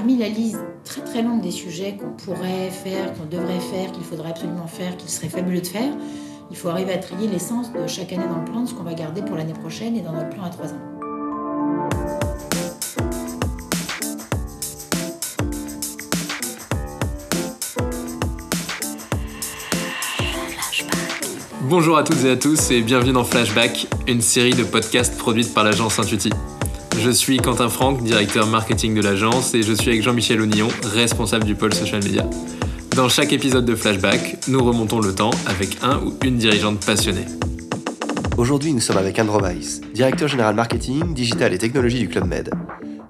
parmi la liste très très longue des sujets qu'on pourrait faire, qu'on devrait faire, qu'il faudrait absolument faire, qu'il serait fabuleux de faire, il faut arriver à trier l'essence de chaque année dans le plan, de ce qu'on va garder pour l'année prochaine et dans notre plan à trois ans. Bonjour à toutes et à tous et bienvenue dans Flashback, une série de podcasts produite par l'agence Intuiti. Je suis Quentin Franck, directeur marketing de l'agence, et je suis avec Jean-Michel Onillon, responsable du pôle social media. Dans chaque épisode de Flashback, nous remontons le temps avec un ou une dirigeante passionnée. Aujourd'hui, nous sommes avec Anne Weiss, directeur général marketing, digital et technologie du Club Med.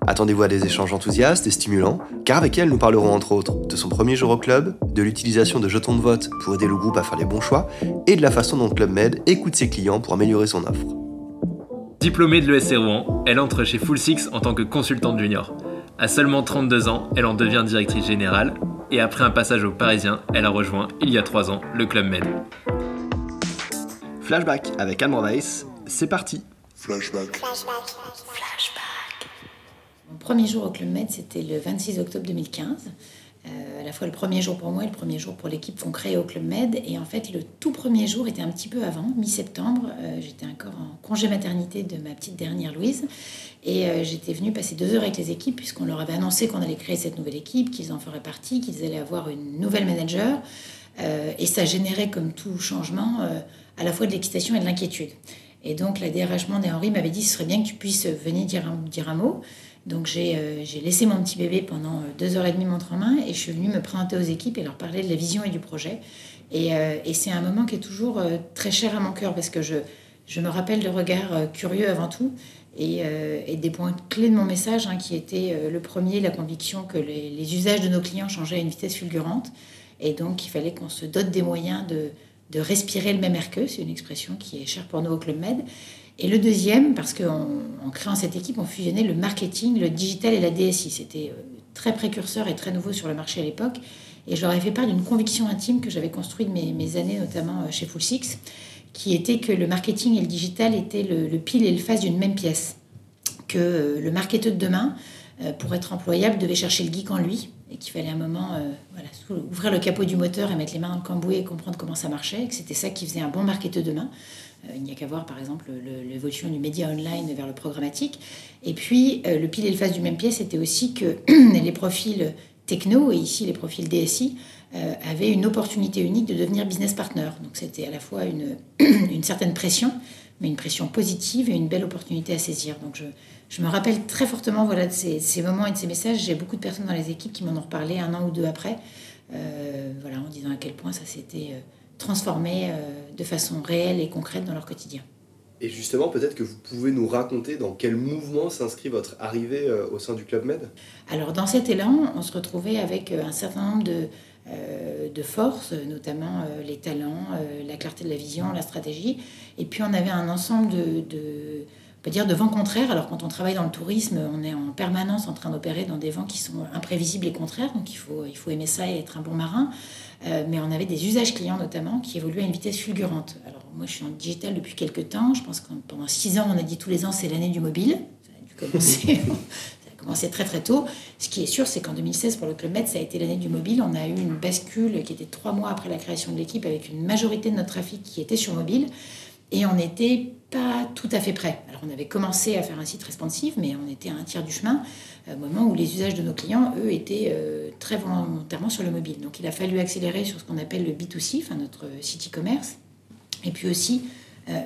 Attendez-vous à des échanges enthousiastes et stimulants, car avec elle, nous parlerons entre autres de son premier jour au club, de l'utilisation de jetons de vote pour aider le groupe à faire les bons choix, et de la façon dont Club Med écoute ses clients pour améliorer son offre. Diplômée de l'ESC Rouen, elle entre chez Full Six en tant que consultante junior. À seulement 32 ans, elle en devient directrice générale, et après un passage au Parisien, elle a rejoint, il y a 3 ans, le Club Med. Flashback avec Anne Weiss, c'est parti Flashback. Mon premier jour au Club Med, c'était le 26 octobre 2015. Euh, la fois le premier jour pour moi et le premier jour pour l'équipe qu'on crée au Club Med. Et en fait, le tout premier jour était un petit peu avant, mi-septembre. Euh, j'étais encore en congé maternité de ma petite dernière Louise. Et euh, j'étais venue passer deux heures avec les équipes, puisqu'on leur avait annoncé qu'on allait créer cette nouvelle équipe, qu'ils en feraient partie, qu'ils allaient avoir une nouvelle manager. et ça générait, comme tout changement, à la fois de l'excitation et de l'inquiétude. Et donc, la DRH et Henri m'avait dit ce serait bien que tu puisses venir dire un mot. Donc j'ai laissé mon petit bébé pendant deux heures et demie montre en main et je suis venue me présenter aux équipes et leur parler de la vision et du projet. Et, et c'est un moment qui est toujours très cher à mon cœur parce que je, je me rappelle le regard curieux avant tout et, et, des points clés de mon message hein, qui étaient le premier, la conviction que les, les, usages de nos clients changeaient à une vitesse fulgurante et donc il fallait qu'on se dote des moyens de, de respirer le même air qu'eux, c'est une expression qui est chère pour nous au Club Med. Et le deuxième, parce qu'en en créant cette équipe, on fusionnait le marketing, le digital et la DSI. C'était très précurseur et très nouveau sur le marché à l'époque. Et je leur ai fait part d'une conviction intime que j'avais construite mes, années, notamment chez Full Six, qui était que le marketing et le digital étaient le, le pile et le face d'une même pièce. Que le marketeur de demain, pour être employable, devait chercher le geek en lui, et qu'il fallait un moment euh, ouvrir le capot du moteur et mettre les mains dans le cambouis et comprendre comment ça marchait, et que c'était ça qui faisait un bon marketeur demain. Euh, il n'y a qu'à voir par exemple l'évolution du média online vers le programmatique. Et puis euh, le pile et le face du même pied, c'était aussi que les profils techno, et ici les profils DSI, euh, avaient une opportunité unique de devenir business partner. Donc c'était à la fois une, une certaine pression, mais une pression positive et une belle opportunité à saisir. Donc je, je me rappelle très fortement voilà, de ces, ces moments et de ces messages. J'ai beaucoup de personnes dans les équipes qui m'en ont reparlé un an ou deux après, euh, voilà, en disant à quel point ça s'était euh, transformé euh, de façon réelle et concrète dans leur quotidien. Et justement, peut-être que vous pouvez nous raconter dans quel mouvement s'inscrit votre arrivée euh, au sein du Club Med? Alors, dans cet élan, on se retrouvait avec un certain nombre de, euh, de forces, notamment euh, les talents, la clarté de la vision, la stratégie. Et puis, on avait un ensemble de, de on peut dire de vents contraires. Alors quand on travaille dans le tourisme, on est en permanence en train d'opérer dans des vents qui sont imprévisibles et contraires, donc il faut, il faut aimer ça et être un bon marin. Euh, mais on avait des usages clients notamment qui évoluaient à une vitesse fulgurante. Alors moi je suis en digital depuis quelques temps, je pense que pendant six ans on a dit tous les ans c'est l'année du mobile, ça a dû commencer... ça a commencé très très tôt. Ce qui est sûr, c'est qu'en 2016, pour le Club Med, ça a été l'année du mobile. On a eu une bascule qui était trois mois après la création de l'équipe, avec une majorité de notre trafic qui était sur mobile. Et on n'était pas tout à fait prêt. Alors on avait commencé à faire un site responsive, mais on était à un tiers du chemin, au moment où les usages de nos clients, eux, étaient euh, très volontairement sur le mobile. Donc il a fallu accélérer sur ce qu'on appelle le B2C, enfin notre site e-commerce, et puis aussi euh,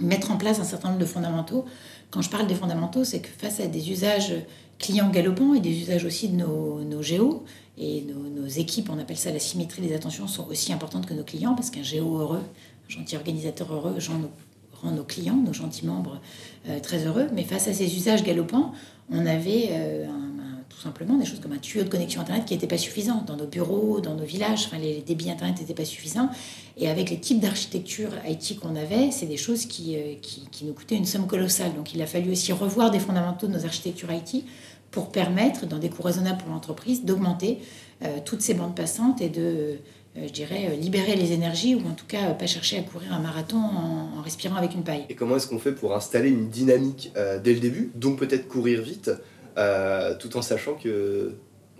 mettre en place un certain nombre de fondamentaux. Quand je parle des fondamentaux, c'est que face à des usages clients galopants et des usages aussi de nos, nos géos, et nos, nos, équipes, on appelle ça la symétrie des attentions, sont aussi importantes que nos clients, parce qu'un géo heureux, gentil organisateur heureux, rend nos, clients, nos gentils membres euh, très heureux. Mais face à ces usages galopants, on avait euh, tout simplement des choses comme un tuyau de connexion Internet qui n'était pas suffisant. Dans nos bureaux, dans nos villages, les débits Internet n'étaient pas suffisants. Et avec les types d'architecture IT qu'on avait, c'est des choses qui, euh, qui, qui nous coûtaient une somme colossale. Donc il a fallu aussi revoir des fondamentaux de nos architectures IT pour permettre, dans des coûts raisonnables pour l'entreprise, d'augmenter toutes ces bandes passantes et de, je dirais, libérer les énergies ou en tout cas pas chercher à courir un marathon en, en respirant avec une paille. Et comment est-ce qu'on fait pour installer une dynamique euh, dès le début, donc peut-être courir vite tout en sachant que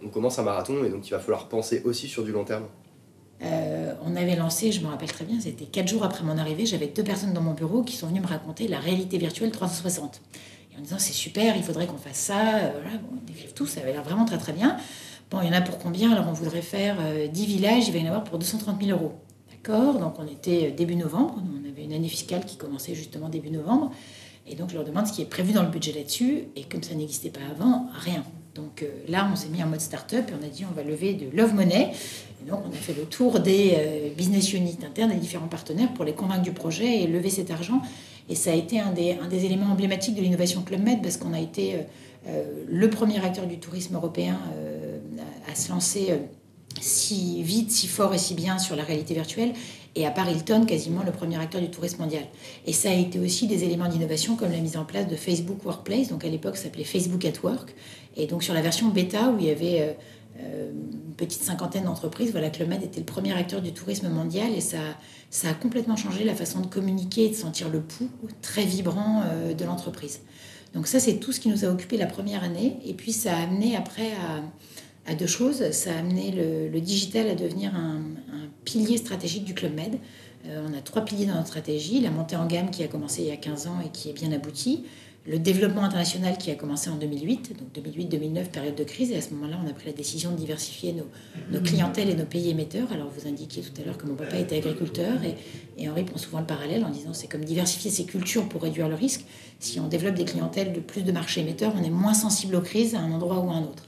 on commence un marathon et donc il va falloir penser aussi sur du long terme? on avait lancé, je me rappelle très bien, c'était quatre jours après mon arrivée, j'avais deux personnes dans mon bureau qui sont venues me raconter la réalité virtuelle 360. Et en disant c'est super, il faudrait qu'on fasse ça, voilà, bon, on décrive tout, ça avait l'air vraiment très très bien. Bon, il y en a pour combien? Alors on voudrait faire 10 villages, il va y en avoir pour 230 000 euros. D'accord? Donc on était début novembre, on avait une année fiscale qui commençait justement début novembre. Et donc je leur demande ce qui est prévu dans le budget là-dessus. Et comme ça n'existait pas avant, rien. Donc euh, là, on s'est mis en mode start-up et on a dit on va lever de Love Money. Et donc on a fait le tour des euh, business units internes, des différents partenaires pour les convaincre du projet et lever cet argent. Et ça a été un des, éléments emblématiques de l'innovation Club Med parce qu'on a été euh, le premier acteur du tourisme européen à, se lancer si vite, si fort et si bien sur la réalité virtuelle. Et à part Hilton, quasiment le premier acteur du tourisme mondial. Et ça a été aussi des éléments d'innovation comme la mise en place de Facebook Workplace, donc à l'époque ça s'appelait Facebook at Work, et donc sur la version bêta où il y avait euh, euh, une petite cinquantaine d'entreprises, voilà, Club Med était le premier acteur du tourisme mondial. Et ça, ça a complètement changé la façon de communiquer et de sentir le pouls très vibrant euh, de l'entreprise. Donc ça c'est tout ce qui nous a occupé la première année, et puis ça a amené après à à deux choses. Ça a amené le, digital à devenir un, pilier stratégique du Club Med. Euh, on a trois piliers dans notre stratégie. La montée en gamme qui a commencé il y a 15 ans et qui est bien aboutie. Le développement international qui a commencé en 2008, donc 2008-2009, période de crise. Et à ce moment-là, on a pris la décision de diversifier nos, clientèles et nos pays émetteurs. Alors, vous indiquiez tout à l'heure que mon papa était agriculteur. Et, et Henri prend souvent le parallèle en disant c'est comme diversifier ses cultures pour réduire le risque. Si on développe des clientèles de plus de marchés émetteurs, on est moins sensible aux crises à un endroit ou à un autre.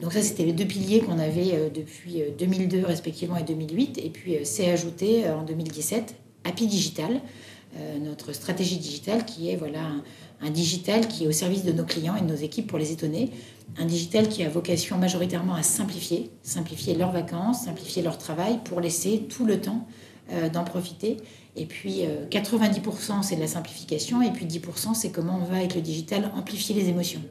Donc ça, c'était les deux piliers qu'on avait euh, depuis 2002 euh, respectivement et 2008. Et puis c'est euh, ajouté en 2017 Happy Digital, notre stratégie digitale qui est voilà un, digital qui est au service de nos clients et de nos équipes pour les étonner. Un digital qui a vocation majoritairement à simplifier, simplifier leurs vacances, simplifier leur travail pour laisser tout le temps d'en profiter. Et puis 90% c'est de la simplification et puis 10% c'est comment on va avec le digital amplifier les émotions.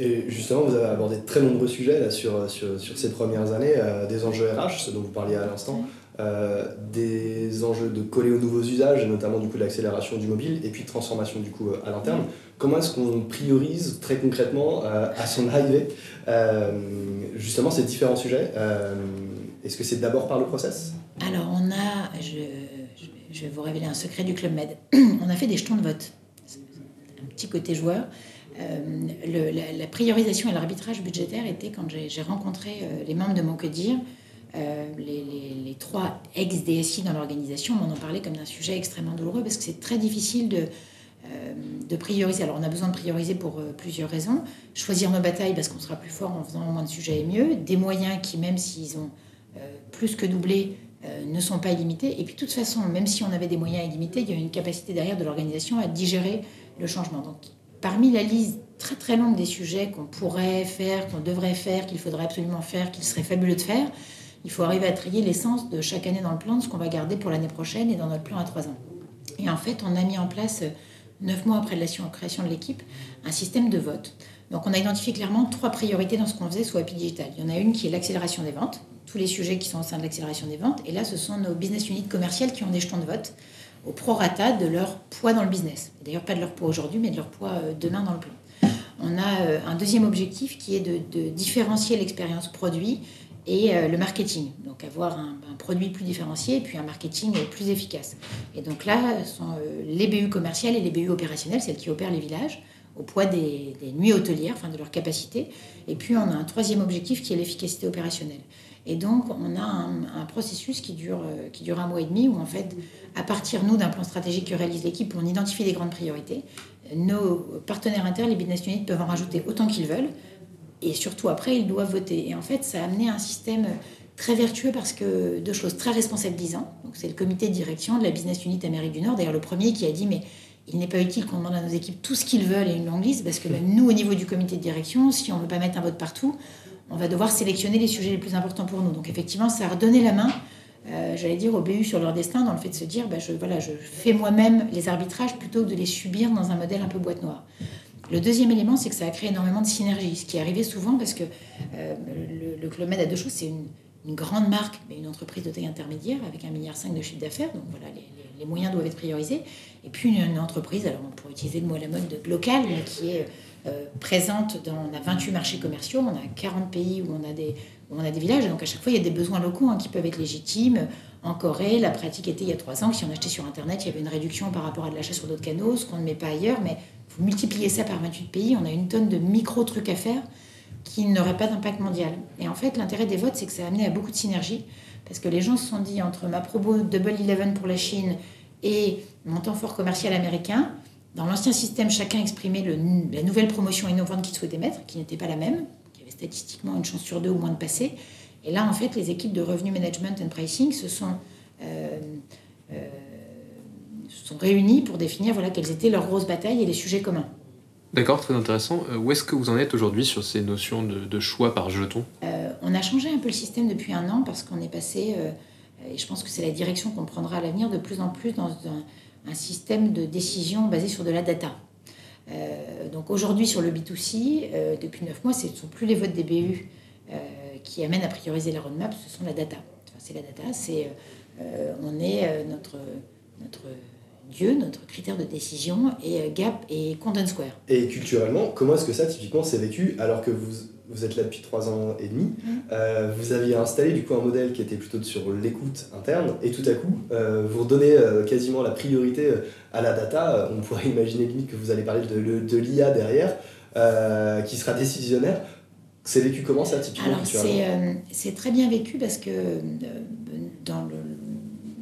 Et justement, vous avez abordé de très nombreux sujets là, sur, sur, sur ces premières années, euh, des enjeux RH, ce dont vous parliez à l'instant, euh, des enjeux de coller aux nouveaux usages, notamment du coup l'accélération du mobile, et puis de transformation du coup euh, à l'interne. Comment est-ce qu'on priorise très concrètement à son arrivée justement ces différents sujets Est-ce que c'est d'abord par le process? Alors on a, je, je, vais vous révéler un secret du Club Med, on a fait des jetons de vote, un petit côté joueur. Euh, la, priorisation et l'arbitrage budgétaire était quand j'ai rencontré euh, les membres de mon Dire, euh, les, trois ex-DSI dans l'organisation m'en ont parlé comme d'un sujet extrêmement douloureux parce que c'est très difficile de, prioriser. Alors on a besoin de prioriser pour plusieurs raisons. Choisir nos batailles parce qu'on sera plus fort en faisant moins de sujets et mieux. Des moyens qui, même s'ils ont plus que doublé, ne sont pas illimités. Et puis de toute façon, même si on avait des moyens illimités, il y a une capacité derrière de l'organisation à digérer le changement. Parmi la liste très très longue des sujets qu'on pourrait faire, qu'on devrait faire, qu'il faudrait absolument faire, qu'il serait fabuleux de faire, il faut arriver à trier l'essence de chaque année dans le plan, de ce qu'on va garder pour l'année prochaine et dans notre plan à trois ans. Et en fait, on a mis en place, euh, neuf mois après la création de l'équipe, un système de vote. Donc on a identifié clairement trois priorités dans ce qu'on faisait sous Happy Digital. Il y en a une qui est l'accélération des ventes, tous les sujets qui sont au sein de l'accélération des ventes. Et là, ce sont nos business units commerciales qui ont des jetons de vote au prorata de leur poids dans le business. D'ailleurs, pas de leur poids aujourd'hui, mais de leur poids euh, demain dans le plan. On a euh, un deuxième objectif qui est de, différencier l'expérience produit et euh, le marketing. Donc avoir un, produit plus différencié et puis un marketing plus efficace. Et donc là, sont les BU commerciales et les BU opérationnelles, celles qui opèrent les villages, au poids des, nuits hôtelières, enfin de leur capacité. Et puis on a un troisième objectif qui est l'efficacité opérationnelle. Et donc, on a un, processus qui dure, euh, qui dure un mois et demi où, en fait, à partir, nous, d'un plan stratégique que réalise l'équipe, on identifie des grandes priorités. Nos partenaires internes, les business units, peuvent en rajouter autant qu'ils veulent. Et surtout, après, ils doivent voter. Et en fait, ça a amené un système très vertueux parce que deux choses très responsabilisantes. Donc, c'est le comité de direction de la business unit Amérique du Nord, d'ailleurs le premier qui a dit mais il n'est pas utile qu'on demande à nos équipes tout ce qu'ils veulent et une longue liste parce que nous, au niveau du comité de direction, si on ne veut pas mettre un vote partout, on va devoir sélectionner les sujets les plus importants pour nous. Donc effectivement, ça a redonné la main, euh, j'allais dire, au BU sur leur destin, dans le fait de se dire, bah, je, voilà, je fais moi-même les arbitrages plutôt que de les subir dans un modèle un peu boîte noire. Le deuxième élément, c'est que ça a créé énormément de synergie, ce qui est arrivé souvent parce que euh, le, Club Med a deux choses, c'est une, grande marque, mais une entreprise de taille intermédiaire avec un milliard de chiffre d'affaires. Donc voilà, les, moyens doivent être priorisés. Et puis une, entreprise, alors on pourrait utiliser le mot à la mode de local, mais qui est euh, présente dans, on a 28 marchés commerciaux, on a 40 pays où on a des, où on a des villages. donc à chaque fois, il y a des besoins locaux hein, qui peuvent être légitimes. En Corée, la pratique était il y a trois ans que si on achetait sur Internet, il y avait une réduction par rapport à de l'achat sur d'autres canaux, ce qu'on ne met pas ailleurs. Mais vous multipliez ça par 28 pays, on a une tonne de micro-trucs à faire qui n'auraient pas d'impact mondial. Et en fait, l'intérêt des votes, c'est que ça a amené à beaucoup de synergies. Parce que les gens se sont dit, entre ma probo Double Eleven pour la Chine et mon temps fort commercial américain, dans l'ancien système, chacun exprimait le, la nouvelle promotion innovante qu'il souhaitait mettre, qui n'était pas la même, qui avait statistiquement une chance sur deux ou moins de passer. Et là, en fait, les équipes de revenu management and pricing se sont, euh, euh, sont réunies pour définir voilà, quelles étaient leurs grosses batailles et les sujets communs. D'accord, très intéressant. Euh, où est-ce que vous en êtes aujourd'hui sur ces notions de, choix par jeton? On a changé un peu le système depuis un an parce qu'on est passé, et je pense que c'est la direction qu'on prendra à l'avenir, de plus en plus dans un, système de décision basé sur de la data. donc aujourd'hui sur le B2C, depuis 9 mois, ce ne sont plus les votes des BU qui amènent à prioriser la roadmap, ce sont la data. c'est la data, c'est euh, on est euh, notre, notre Dieu, notre critère de décision, et euh, Gap et Content Square. Et culturellement, comment est-ce que ça, typiquement, s'est vécu alors que vous, vous êtes là depuis trois ans et demi mmh. Vous aviez installé du coup un modèle qui était plutôt sur l'écoute interne, et tout à coup, vous redonnez quasiment la priorité à la data. On pourrait imaginer limite que vous allez parler de, de l'IA derrière, qui sera décisionnaire. C'est vécu comment ça, typiquement Alors, c'est très bien vécu parce que dans le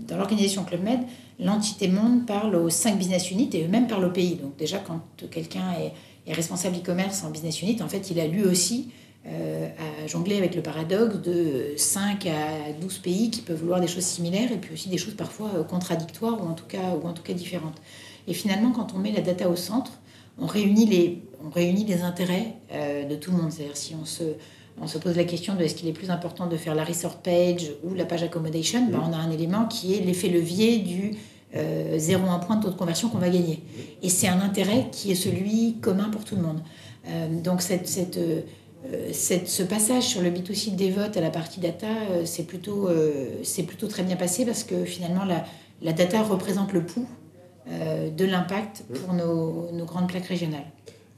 dans l'organisation Club Med, l'entité monde parle aux cinq business units et eux-mêmes parlent au pays. Donc déjà, quand quelqu'un est, responsable e-commerce en business unit, en fait, il a lui aussi euh, à jongler avec le paradoxe de 5 à 12 pays qui peuvent vouloir des choses similaires et puis aussi des choses parfois euh, contradictoires ou en tout cas, ou en tout cas différentes. Et finalement, quand on met la data au centre, on réunit les, on réunit les intérêts euh, de tout le monde. C'est-à-dire si on se on se pose la question de est-ce qu'il est plus important de faire la resort page ou la page accommodation, ben, on a un élément qui est l'effet levier du 0,1 euh, point de taux de conversion qu'on va gagner. Et c'est un intérêt qui est celui commun pour tout le monde. Euh, donc cette, cette, euh, cette, ce passage sur le B2C des votes à la partie data, c'est plutôt, c'est plutôt très bien passé parce que finalement la, la data représente le pouls de l'impact pour nos, nos grandes plaques régionales.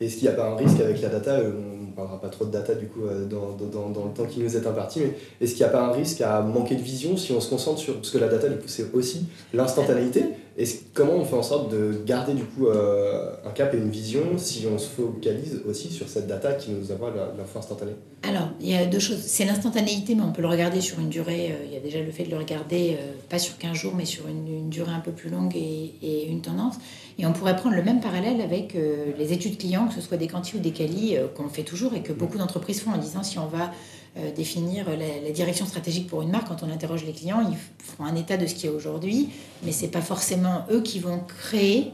Est-ce qu'il n'y a pas un risque avec la data On ne parlera pas trop de data du coup euh, dans, dans, dans le temps qui nous est imparti, mais est-ce qu'il n'y a pas un risque à manquer de vision si on se concentre sur. Parce que la data, du coup, c'est aussi l'instantanéité. Et comment on fait en sorte de garder du coup euh, un cap et une vision si on se focalise aussi sur cette data qui nous envoie l'info instantanée? Alors, il y a deux choses. C'est l'instantanéité, mais on peut le regarder sur une durée. Euh, il y a déjà le fait de le regarder, pas sur 15 jours, mais sur une, durée un peu plus longue et, et, une tendance. Et on pourrait prendre le même parallèle avec les études clients, que ce soit des quanti ou des quali, qu'on fait toujours et que beaucoup d'entreprises font en disant si on va euh, définir la, direction stratégique pour une marque, quand on interroge les clients, ils font un état de ce qu'il y a aujourd'hui, mais ce n'est pas forcément eux qui vont créer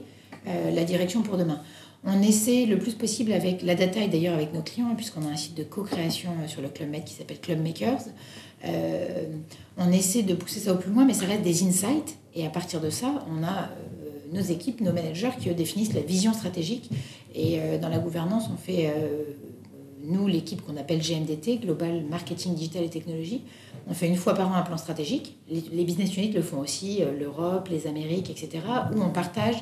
euh, la direction pour demain. On essaie le plus possible avec la data et d'ailleurs avec nos clients, puisqu'on a un site de co-création euh, sur le Club Med qui s'appelle Club Makers. on essaie de pousser ça au plus loin, mais ça reste des insights. Et à partir de ça, on a nos équipes, nos managers qui définissent la vision stratégique. Et dans la gouvernance, on fait nous, l'équipe qu'on appelle GMDT, Global Marketing Digital et Technologie, on fait une fois par an un plan stratégique. Les, business units le font aussi, euh, l'Europe, les Amériques, etc., où on partage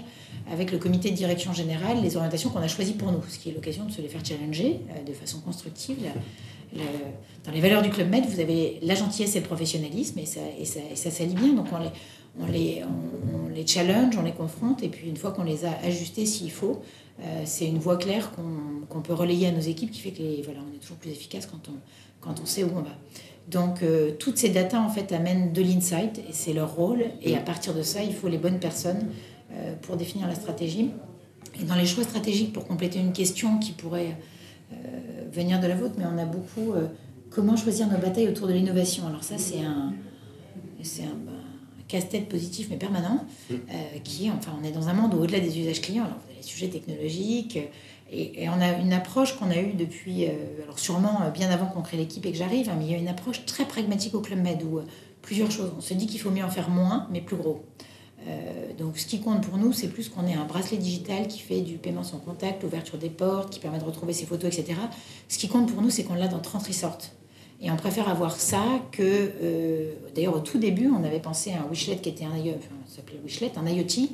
avec le comité de direction générale les orientations qu'on a choisies pour nous, ce qui est l'occasion de se les faire challenger euh, de façon constructive. dans les valeurs du Club Med, vous avez la gentillesse et le professionnalisme, et ça, et ça, et ça s'allie bien. Donc on les, on les, on, les challenge, on les confronte, et puis une fois qu'on les a ajustés s'il faut, c'est une voie claire qu'on peut relayer à nos équipes qui fait que voilà, on est toujours plus efficace quand on, quand on sait où on va. Donc euh, toutes ces datas en fait amènent de l'insight et c'est leur rôle. Et à partir de ça, il faut les bonnes personnes euh, pour définir la stratégie. Et dans les choix stratégiques, pour compléter une question qui pourrait venir de la vôtre, mais on a beaucoup comment choisir nos batailles autour de l'innovation. Alors ça, c'est un, c'est un, casse-tête positif mais permanent, mmh. qui enfin, on est dans un monde où au-delà des usages clients, alors sujets technologiques. Et, on a une approche qu'on a eue depuis, euh, alors sûrement euh, bien avant qu'on crée l'équipe et que j'arrive, hein, mais il y a une approche très pragmatique au Club Med où euh, plusieurs choses. On se dit qu'il faut mieux en faire moins, mais plus gros. donc ce qui compte pour nous, c'est plus qu'on ait un bracelet digital qui fait du paiement sans contact, l'ouverture des portes, qui permet de retrouver ses photos, etc. Ce qui compte pour nous, c'est qu'on l'a dans 30 resorts. Et on préfère avoir ça que. Euh, d'ailleurs, au tout début, on avait pensé à un Wishlet qui était un, enfin, s'appelait Wishlet, un IoT,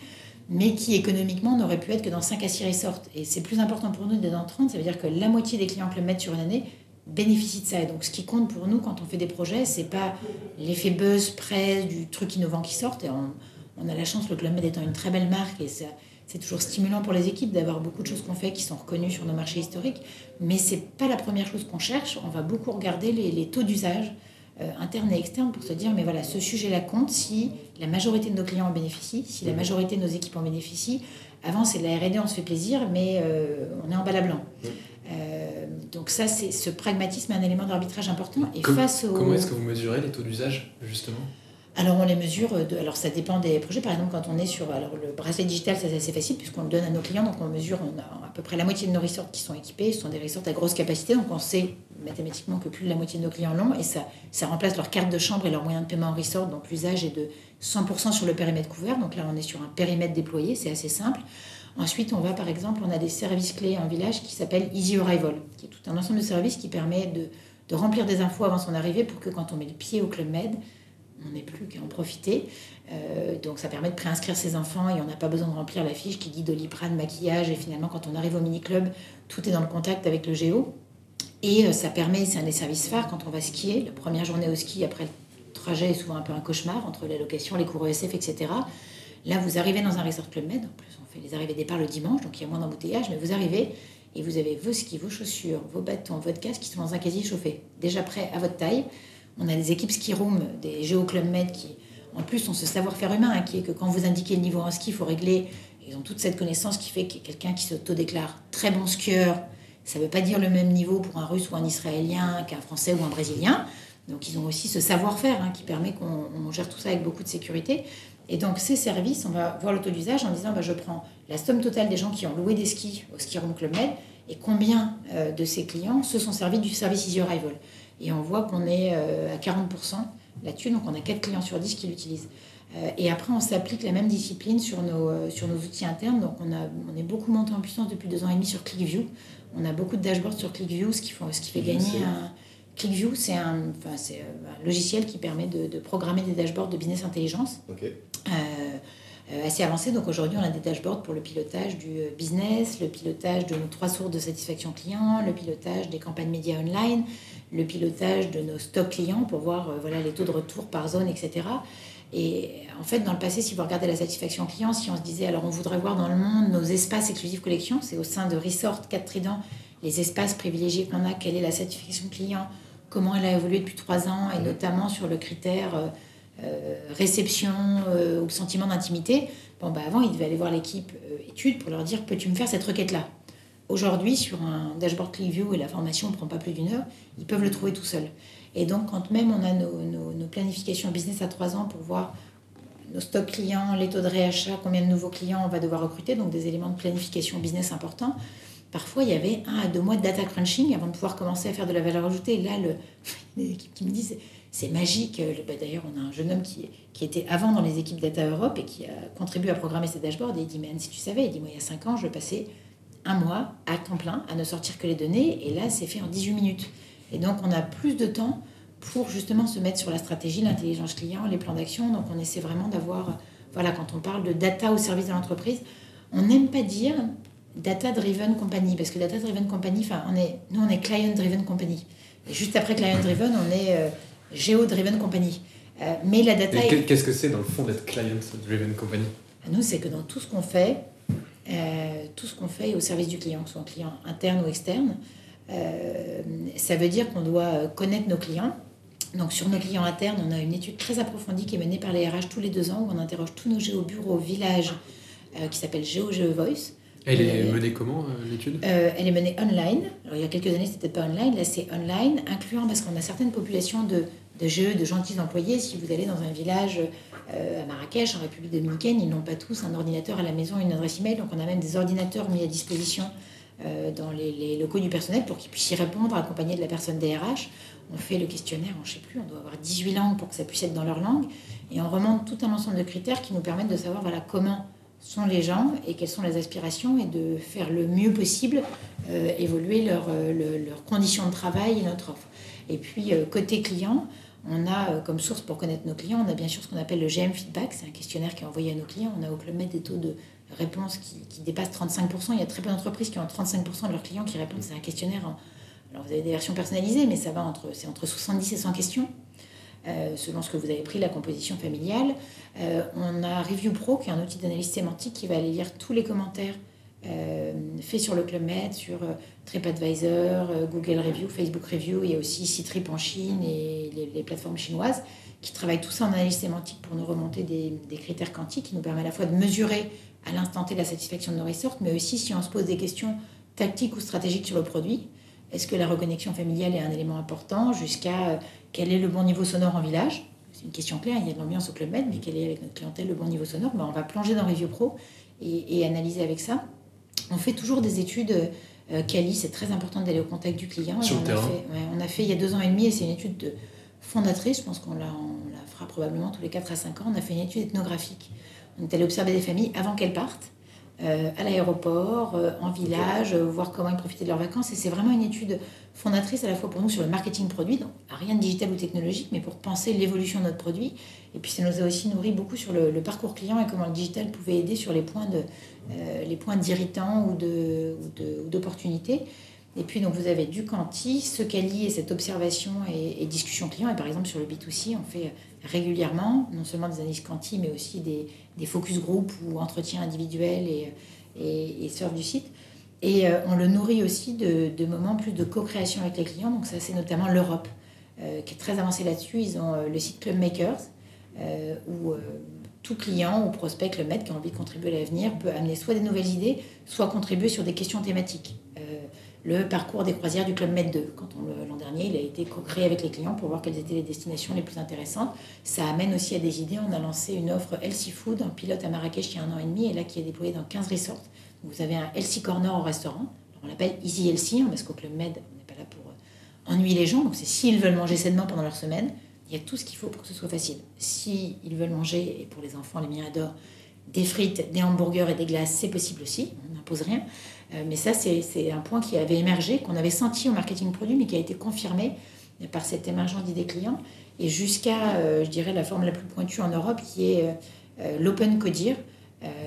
mais qui économiquement n'aurait pu être que dans 5 à 6 resorts. Et c'est plus important pour nous d'être dans 30, ça veut dire que la moitié des clients que le mettent sur une année bénéficient de ça. Et donc, ce qui compte pour nous quand on fait des projets, c'est pas l'effet buzz, presse, du truc innovant qui sort. Et on, on a la chance, le Club Med étant une très belle marque, et ça c'est toujours stimulant pour les équipes d'avoir beaucoup de choses qu'on fait qui sont reconnues sur nos marchés historiques, mais c'est pas la première chose qu'on cherche. On va beaucoup regarder les, taux d'usage euh, internes et externes pour se dire mais voilà, ce sujet-là compte si la majorité de nos clients en bénéficient, si la majorité de nos équipes en bénéficient. Avant, c'est de la R&D, on se fait plaisir, mais euh, on est en à blanc. Euh, donc ça, c'est ce pragmatisme est un élément d'arbitrage important. Et face Comment est-ce que vous mesurez les taux d'usage justement? Alors on les mesure, alors ça dépend des projets. Par exemple, quand on est sur alors le bracelet digital, c'est assez facile puisqu'on le donne à nos clients. Donc on mesure, on a à peu près la moitié de nos resorts qui sont équipés. Ce sont des resorts à grosse capacité. Donc on sait mathématiquement que plus de la moitié de nos clients l'ont. Et ça, ça remplace leur carte de chambre et leur moyen de paiement en resort. Donc l'usage est de 100% sur le périmètre couvert. Donc là on est sur un périmètre déployé, c'est assez simple. Ensuite, on va par exemple, on a des services clés en village qui s'appellent Easy Arrival, qui est tout un ensemble de services qui permet de, de remplir des infos avant son arrivée pour que quand on met le pied au Club Med, on n'est plus qu'à en profiter. Euh, donc ça permet de préinscrire ses enfants et on n'a pas besoin de remplir la fiche qui dit doliprane, maquillage. Et finalement, quand on arrive au mini-club, tout est dans le contact avec le géo. Et euh, ça permet, c'est un des services phares quand on va skier. La première journée au ski, après le trajet est souvent un peu un cauchemar entre la location, les cours ESF, etc. Là, vous arrivez dans un resort Club Med. En plus, on fait les arrivées départ le dimanche, donc il y a moins d'embouteillage. Mais vous arrivez et vous avez vos skis, vos chaussures, vos bâtons, votre casque qui sont dans un casier chauffé, déjà prêt à votre taille. On a des équipes ski room, des Géo Club Med qui, en plus, ont ce savoir-faire humain hein, qui est que quand vous indiquez le niveau en ski, il faut régler. Ils ont toute cette connaissance qui fait que quelqu'un qui s'auto-déclare très bon skieur, ça ne veut pas dire le même niveau pour un russe ou un israélien qu'un français ou un brésilien. Donc ils ont aussi ce savoir-faire hein, qui permet qu'on gère tout ça avec beaucoup de sécurité. Et donc ces services, on va voir taux d'usage en disant bah, je prends la somme totale des gens qui ont loué des skis au Ski Room Club Med et combien euh, de ces clients se sont servis du service Easy Arrival. Et on voit qu'on est euh, à 40% là-dessus, donc on a 4 clients sur 10 qui l'utilisent. Euh, et après, on s'applique la même discipline sur nos, euh, sur nos outils internes. Donc, on, a, on est beaucoup monté en puissance depuis deux ans et demi sur ClickView. On a beaucoup de dashboards sur ClickView, ce qui, font, ce qui fait gagner un. ClickView, c'est un, enfin, c'est un logiciel qui permet de, de, programmer des dashboards de business intelligence. Assez avancé. Donc aujourd'hui, on a des dashboards pour le pilotage du business, le pilotage de nos trois sources de satisfaction client, le pilotage des campagnes médias online, le pilotage de nos stocks clients pour voir euh, voilà, les taux de retour par zone, etc. Et en fait, dans le passé, si vous regardez la satisfaction client, si on se disait, alors on voudrait voir dans le monde nos espaces exclusifs collection, c'est au sein de Resort 4 Trident, les espaces privilégiés qu'on a, quelle est la satisfaction client, comment elle a évolué depuis trois ans, et notamment sur le critère euh, euh, réception ou le sentiment d'intimité. Bon, bah avant, il devait aller voir l'équipe études pour leur dire, peux-tu me faire cette requête-là? Aujourd'hui, sur un dashboard ClickView et la formation ne prend pas plus d'une heure, ils peuvent le trouver tout seuls. Et donc, quand même on a nos, planifications business à trois ans pour voir nos stocks clients, les taux de réachat, combien de nouveaux clients on va devoir recruter, donc des éléments de planification business importants. Parfois, il y avait un à deux mois de data crunching avant de pouvoir commencer à faire de la valeur ajoutée. Et là, le, les équipes qui me disent c'est magique. Bah, d'ailleurs, on a un jeune homme qui, qui, était avant dans les équipes Data Europe et qui a contribué à programmer ces dashboards. Et il dit Mais si tu savais, il dit Moi, il y a cinq ans, je passais un mois à temps plein à ne sortir que les données. Et là, c'est fait en 18 minutes. Et donc, on a plus de temps pour justement se mettre sur la stratégie, l'intelligence client, les plans d'action. Donc, on essaie vraiment d'avoir, voilà, quand on parle de data au service de l'entreprise, on n'aime pas dire data-driven company, parce que data-driven company, enfin, on est, nous, on est client-driven company. Et juste après client-driven, on est euh, geo-driven company. Euh, mais la data. Qu'est-ce que c'est dans le fond d'être client-driven company? Nous, c'est que dans tout ce qu'on fait, euh, tout ce qu'on fait au service du client, que ce soit un client interne ou externe. Euh, ça veut dire qu'on doit connaître nos clients. Donc sur nos clients internes, on a une étude très approfondie qui est menée par les RH tous les deux ans où on interroge tous nos géobureaux, villages, qui s'appelle Géo Voice. Elle est menée comment l'étude? Elle est menée online. Alors, il y a quelques années, c'était pas online. Là, c'est online, incluant parce qu'on a certaines populations de, de jeux, de gentils employés. Si vous allez dans un village euh, à Marrakech, en République dominicaine, ils n'ont pas tous un ordinateur à la maison, une adresse email. Donc on a même des ordinateurs mis à disposition euh, dans les, locaux du personnel pour qu'ils puissent y répondre, accompagnés de la personne DRH. On fait le questionnaire en je sais plus, on doit avoir 18 langues pour que ça puisse être dans leur langue. Et on remonte tout un ensemble de critères qui nous permettent de savoir voilà, comment sont les gens et quelles sont les aspirations et de faire le mieux possible évoluer leurs conditions de travail et notre offre. Et puis, côté client, on a euh, comme source pour connaître nos clients, on a bien sûr ce qu'on appelle le GM Feedback, c'est un questionnaire qui est envoyé à nos clients. On a au Club des taux de réponse qui, dépassent 35%. Il y a très peu d'entreprises qui ont 35% de leurs clients qui répondent. C'est un questionnaire. Alors vous avez des versions personnalisées, mais ça va entre, c'est entre 70 et 100 questions. Euh, selon ce que vous avez pris, la composition familiale. Euh, on a Review Pro, qui est un outil d'analyse sémantique qui va aller lire tous les commentaires fait sur le Club Med, sur euh, TripAdvisor, euh, Google Review, Facebook Review. Il y a aussi Citrip en Chine et les, plateformes chinoises qui travaillent tout ça en analyse sémantique pour nous remonter des, critères quantiques qui nous permettent à la fois de mesurer à l'instant T la satisfaction de nos resorts, mais aussi si on se pose des questions tactiques ou stratégiques sur le produit. Est-ce que la reconnexion familiale est un élément important jusqu'à quel est le bon niveau sonore en village? C'est une question claire, il y a de l'ambiance au Club Med, mais quel est avec notre clientèle le bon niveau sonore? Ben, On va plonger dans Review Pro et analyser avec ça. On fait toujours des études. Euh, Cali, c'est très important d'aller au contact du client. Sur on, A fait, on a fait il y a deux ans et demi, et c'est une étude fondatrice, je pense qu'on la, la fera probablement tous les 4 à 5 ans. On a fait une étude ethnographique. On est allé observer des familles avant qu'elles partent. Euh, à l'aéroport, euh, en village, euh, voir comment ils profitaient de leurs vacances. Et c'est vraiment une étude fondatrice à la fois pour nous sur le marketing produit, donc rien de digital ou technologique, mais pour penser l'évolution de notre produit. Et puis ça nous a aussi nourri beaucoup sur le, parcours client et comment le digital pouvait aider sur les points de les points d'irritants ou de ou d'opportunités. Et puis donc vous avez du quanti, ce qu'elle et cette observation et, et, discussion client. Et par exemple sur le B2C, on fait régulièrement, non seulement des analyses quanti, mais aussi des, des focus group ou entretiens individuels et, et, et du site. Et euh, on le nourrit aussi de, de, moments plus de co-création avec les clients. Donc ça, c'est notamment l'Europe, euh, qui est très avancée là-dessus. Ils ont euh, le site Club Makers, où tout client ou prospect Club Med qui a envie de contribuer à l'avenir peut amener soit des nouvelles idées, soit contribuer sur des questions thématiques le parcours des croisières du Club Med 2. Quand l'an dernier, il a été co-créé avec les clients pour voir quelles étaient les destinations les plus intéressantes. Ça amène aussi à des idées. On a lancé une offre Healthy Food en pilote à Marrakech il y a un an et demi et là qui est déployée dans 15 resorts. Vous avez un Healthy Corner au restaurant. on l'appelle Easy Healthy hein, parce qu'au Club Med, on n'est pas là pour euh, ennuyer les gens. Donc c'est s'ils veulent manger sainement pendant leur semaine, il y a tout ce qu'il faut pour que ce soit facile. S'ils veulent manger, et pour les enfants, les miens adorent, des frites, des hamburgers et des glaces, c'est possible aussi. On n'impose rien. Euh, mais ça, c'est un point qui avait émergé, qu'on avait senti au marketing produit, mais qui a été confirmé par cette émergence d'idées clients, et jusqu'à, euh, je dirais, la forme la plus pointue en Europe, qui est euh, l'open codir.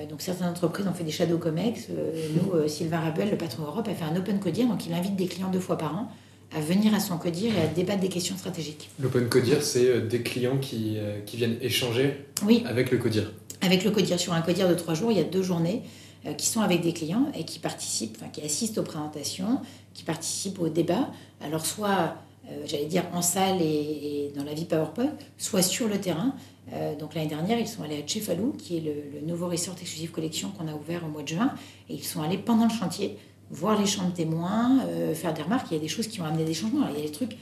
donc certaines entreprises ont fait des shadow comex. nous, Sylvain Rabel, le patron Europe, a fait un open codir, donc il invite des clients deux fois par an à venir à son codir et à débattre des questions stratégiques. L'open codir, c'est des clients qui, qui viennent échanger oui. avec le codir. Avec le codir, sur un codir de trois jours, il y a deux journées qui sont avec des clients et qui participent, enfin, qui assistent aux présentations, qui participent au débat. Alors soit, euh, j'allais dire, en salle et, dans la vie PowerPoint, soit sur le terrain. Euh, donc l'année dernière, ils sont allés à Chefalou, qui est le, nouveau resort exclusive collection qu'on a ouvert au mois de juin, et ils sont allés pendant le chantier voir les champs de témoins, faire des remarques. Il y a des choses qui ont amené des changements. il y a des trucs,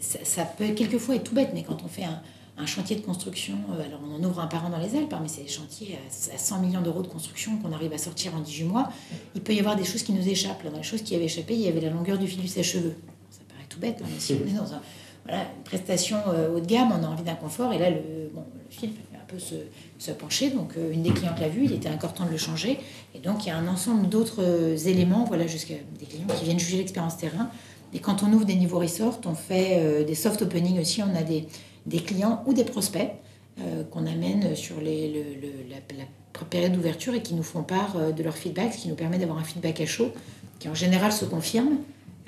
ça, ça peut quelquefois être tout bête, mais quand on fait un, un chantier de construction, euh, alors on en ouvre un par an dans les Alpes, hein, mais c'est des chantiers à 100 millions d'euros de construction qu'on arrive à sortir en 18 mois. Il peut y avoir des choses qui nous échappent. dans les choses qui avaient échappé, il y avait la longueur du fil du sèche-cheveux. Ça paraît tout bête, hein, mais si on est dans une prestation euh, haut de gamme, on a envie d'un confort, et là, le, bon, le fil peut un peu se, se pencher. Donc, euh, une des clientes l'a vu, il était encore temps de le changer. Et donc, il y a un ensemble d'autres éléments, voilà, jusqu'à des clients qui viennent juger l'expérience terrain. Et quand on ouvre des niveaux resort, on fait des soft opening aussi. On a des, des clients ou des prospects euh, qu'on amène sur les, la, période d'ouverture et qui nous font part euh, de leur feedback, ce qui nous permet d'avoir un feedback à chaud qui en général se confirme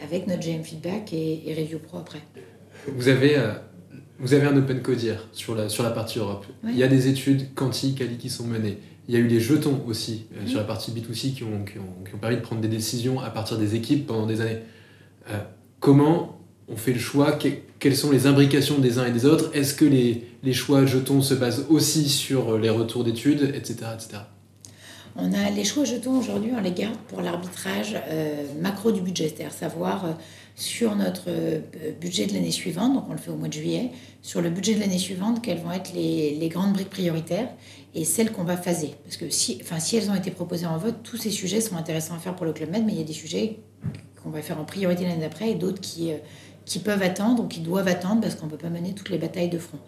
avec notre GM Feedback et, Review Pro après. Vous avez, euh, vous avez un open codir sur la, sur la partie Europe. Il y a des études quantiques qui sont menées. Il y a eu des jetons aussi sur la partie B2C qui ont, qui, ont, qui ont, permis de prendre des décisions à partir des équipes pendant des années. comment on fait le choix Quelles sont les imbrications des uns et des autres Est-ce que les, choix jetons se basent aussi sur les retours d'études, etc., etc. On a les choix jetons aujourd'hui, on les garde pour l'arbitrage euh, macro du budget, savoir euh, sur notre euh, budget de l'année suivante, donc on le fait au mois de juillet, sur le budget de l'année suivante, quelles vont être les, les, grandes briques prioritaires et celles qu'on va phaser. Parce que si, si elles ont été proposées en vote, tous ces sujets sont intéressants à faire pour le Club Med, mais il y a des sujets qu'on va faire en priorité l'année d'après et d'autres qui qui peuvent attendre ou qui doivent attendre parce qu'on ne peut pas mener toutes les batailles de front.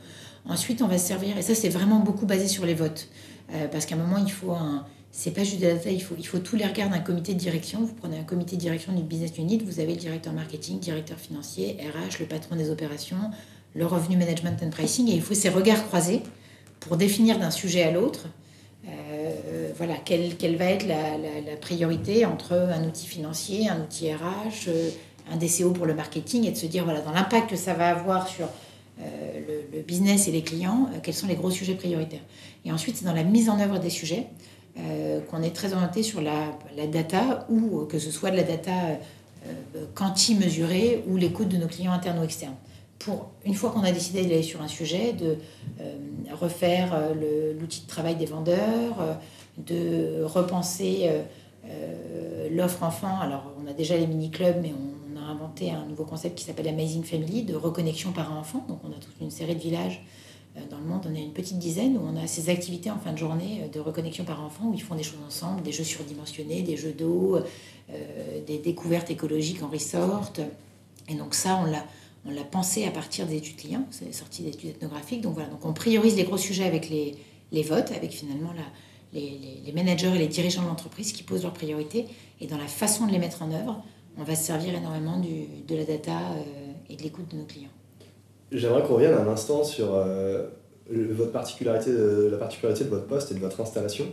Ensuite, on va se servir, et ça c'est vraiment beaucoup basé sur les votes, euh, parce qu'à un moment, il faut un, c'est pas juste de il faut, il faut tous les regards d'un comité de direction. Vous prenez un comité de direction d'une business unit, vous avez le directeur marketing, directeur financier, RH, le patron des opérations, le revenu management and pricing, et il faut ces regards croisés pour définir d'un sujet à l'autre euh, voilà, quelle, quelle, va être la, la, priorité entre un outil financier, un outil RH, euh, un DCO pour le marketing, et de se dire, voilà, dans l'impact que ça va avoir sur euh, le, business et les clients, quels sont les gros sujets prioritaires. Et ensuite, c'est dans la mise en œuvre des sujets qu'on est très orienté sur la, la, data, ou que ce soit de la data quanti mesurée ou l'écoute de nos clients internes ou externes pour, une fois qu'on a décidé d'aller sur un sujet, de euh, refaire euh, l'outil de travail des vendeurs, euh, de repenser l'offre enfant. Alors, on a déjà les mini-clubs, mais on, inventé un nouveau concept qui s'appelle Amazing Family, de reconnexion parents-enfants. Donc, on a toute une série de villages dans le monde, on a une petite dizaine où on a ces activités en fin de journée de reconnexion par enfants où ils font des choses ensemble, des jeux surdimensionnés, des jeux d'eau, des découvertes écologiques en resort. Et donc ça, on l'a on l'a pensé à partir des études clients, c'est sorti d'études ethnographiques. Donc voilà, donc on priorise les gros sujets avec les, les votes, avec finalement la, les, managers et les dirigeants de l'entreprise qui posent leurs priorités. Et dans la façon de les mettre en œuvre, on va se servir énormément du, de la data euh, et de l'écoute de nos clients. J'aimerais qu'on revienne un instant sur euh, votre particularité de, la particularité de votre poste et de votre installation.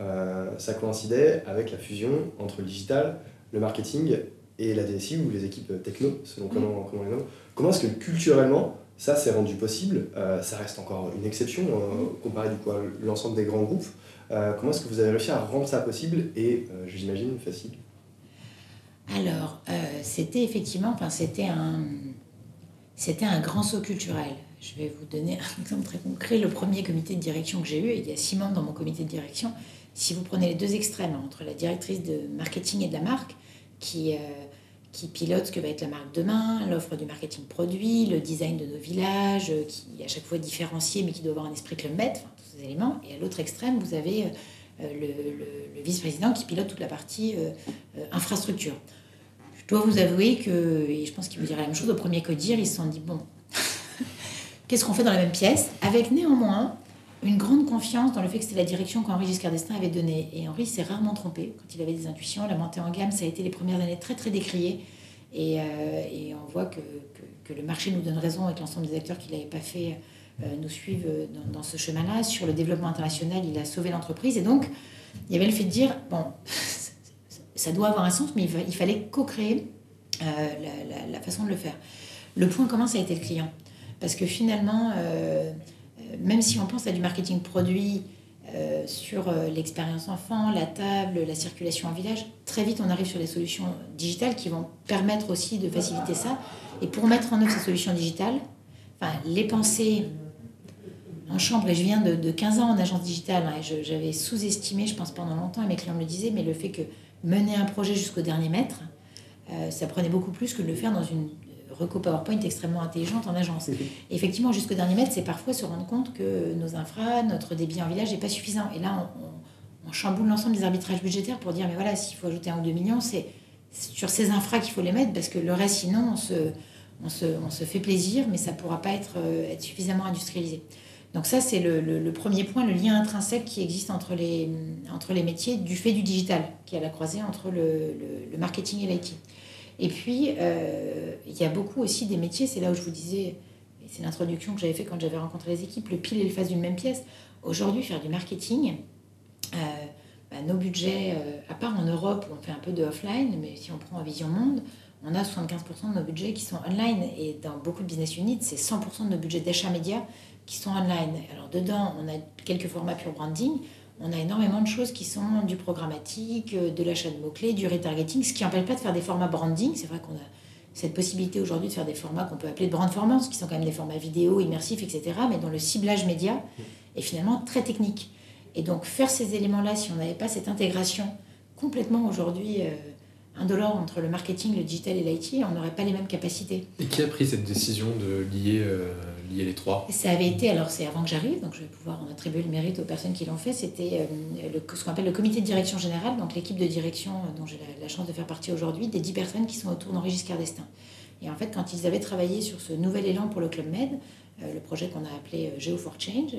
Euh, ça coïncidait avec la fusion entre le digital, le marketing et la DSI ou les équipes techno, selon mm. comment, comment on les nomme. Comment est-ce que culturellement, ça s'est rendu possible? Euh, Ça reste encore une exception euh, comparé du coup à l'ensemble des grands groupes. Euh, comment est-ce que vous avez réussi à rendre ça possible et, j'imagine, facile? Alors, c'était effectivement, c'était un, grand saut culturel. Je vais vous donner un exemple très concret. Le premier comité de direction que j'ai eu, il y a six membres dans mon comité de direction. Si vous prenez les deux extrêmes, entre la directrice de marketing et de la marque, qui qui pilote ce que va être la marque demain, l'offre du marketing produit, le design de nos villages, euh, qui à chaque fois différencié mais qui doit avoir un esprit Club tous ces éléments. Et à l'autre extrême, vous avez euh, le, vice-président qui pilote toute la partie euh, infrastructure. Dois vous avouer que, et je pense qu'il vous dirait la même chose, au premier codir, ils se sont dit, bon, qu'est-ce qu'on fait dans la même pièce? Avec néanmoins une grande confiance dans le fait que c'était la direction qu'Henri Giscard d'Estaing avait donnée. Et Henri s'est rarement trompé quand il avait des intuitions. La montée en gamme, ça a été les premières années très très décriées. Et, euh, on voit que, que, le marché nous donne raison et que l'ensemble des acteurs qui ne pas fait euh, nous suivent dans, dans ce chemin-là. Sur le développement international, il a sauvé l'entreprise. Et donc, il y avait le fait de dire, bon, ça doit avoir un sens, mais il, fallait co-créer euh, la, façon de le faire. Le point commun, ça a été le client. Parce que finalement même si on pense à du marketing produit euh, sur euh, l'expérience enfant, la table, la circulation en village, très vite on arrive sur des solutions digitales qui vont permettre aussi de faciliter ça. Et pour mettre en œuvre ces solutions digitales, enfin, les penser en chambre, et je viens de, 15 ans en agence digitale, hein, et j'avais sous-estimé, je pense pendant longtemps, et mes clients me le disaient, mais le fait que mener un projet jusqu'au dernier mètre, euh, ça prenait beaucoup plus que de le faire dans une reco PowerPoint extrêmement intelligente en agence. effectivement, jusqu'au dernier mètre, c'est parfois se rendre compte que nos infras, notre débit en village n'est pas suffisant. Et là, on, chamboule l'ensemble des arbitrages budgétaires pour dire, mais voilà, s'il faut ajouter un ou deux millions, c'est sur ces infras qu'il faut les mettre, parce que le reste, sinon, on se, on se, on se fait plaisir, mais ça ne pourra pas être, euh, être suffisamment industrialisé. Donc ça, c'est le, le, premier point, le lien intrinsèque qui existe entre les, entre les métiers du fait du digital, qui est à la croisée entre le, le marketing et l'IT. Et puis, euh, il y a beaucoup aussi des métiers, c'est là où je vous disais, c'est l'introduction que j'avais fait quand j'avais rencontré les équipes, le pile et le face d'une même pièce. Aujourd'hui, faire du marketing, euh, bah, nos budgets, euh, à part en Europe où on fait un peu de offline, mais si on prend en vision monde, on a 75% de nos budgets qui sont online. Et dans beaucoup de business units, c'est 100% de nos budgets d'achat média qui sont online. Alors dedans, on a quelques formats pure branding, on a énormément de choses qui sont du programmatique, euh, de l'achat de mots-clés, du retargeting, ce qui n'empêche pas de faire des formats branding. C'est vrai qu'on a cette possibilité aujourd'hui de faire des formats qu'on peut appeler de brand formance, qui sont quand même des formats vidéo, immersifs, etc., mais dont le ciblage média est finalement très technique. Et donc faire ces éléments-là, si on n'avait pas cette intégration complètement aujourd'hui euh, indolore entre le marketing, le digital et l'IT, on n'aurait pas les mêmes capacités. Et qui a pris cette décision de lier euh, lier les trois Ça avait été, alors c'est avant que j'arrive, donc je vais pouvoir en attribuer le mérite aux personnes qui l'ont fait, c'était euh, ce qu'on appelle le comité de direction générale, donc l'équipe de direction euh, dont j'ai la, chance de faire partie aujourd'hui, des dix personnes qui sont autour d'Henri Giscard. Et en fait, quand ils avaient travaillé sur ce nouvel élan pour le Club Med, le projet qu'on a appelé Geo for Change.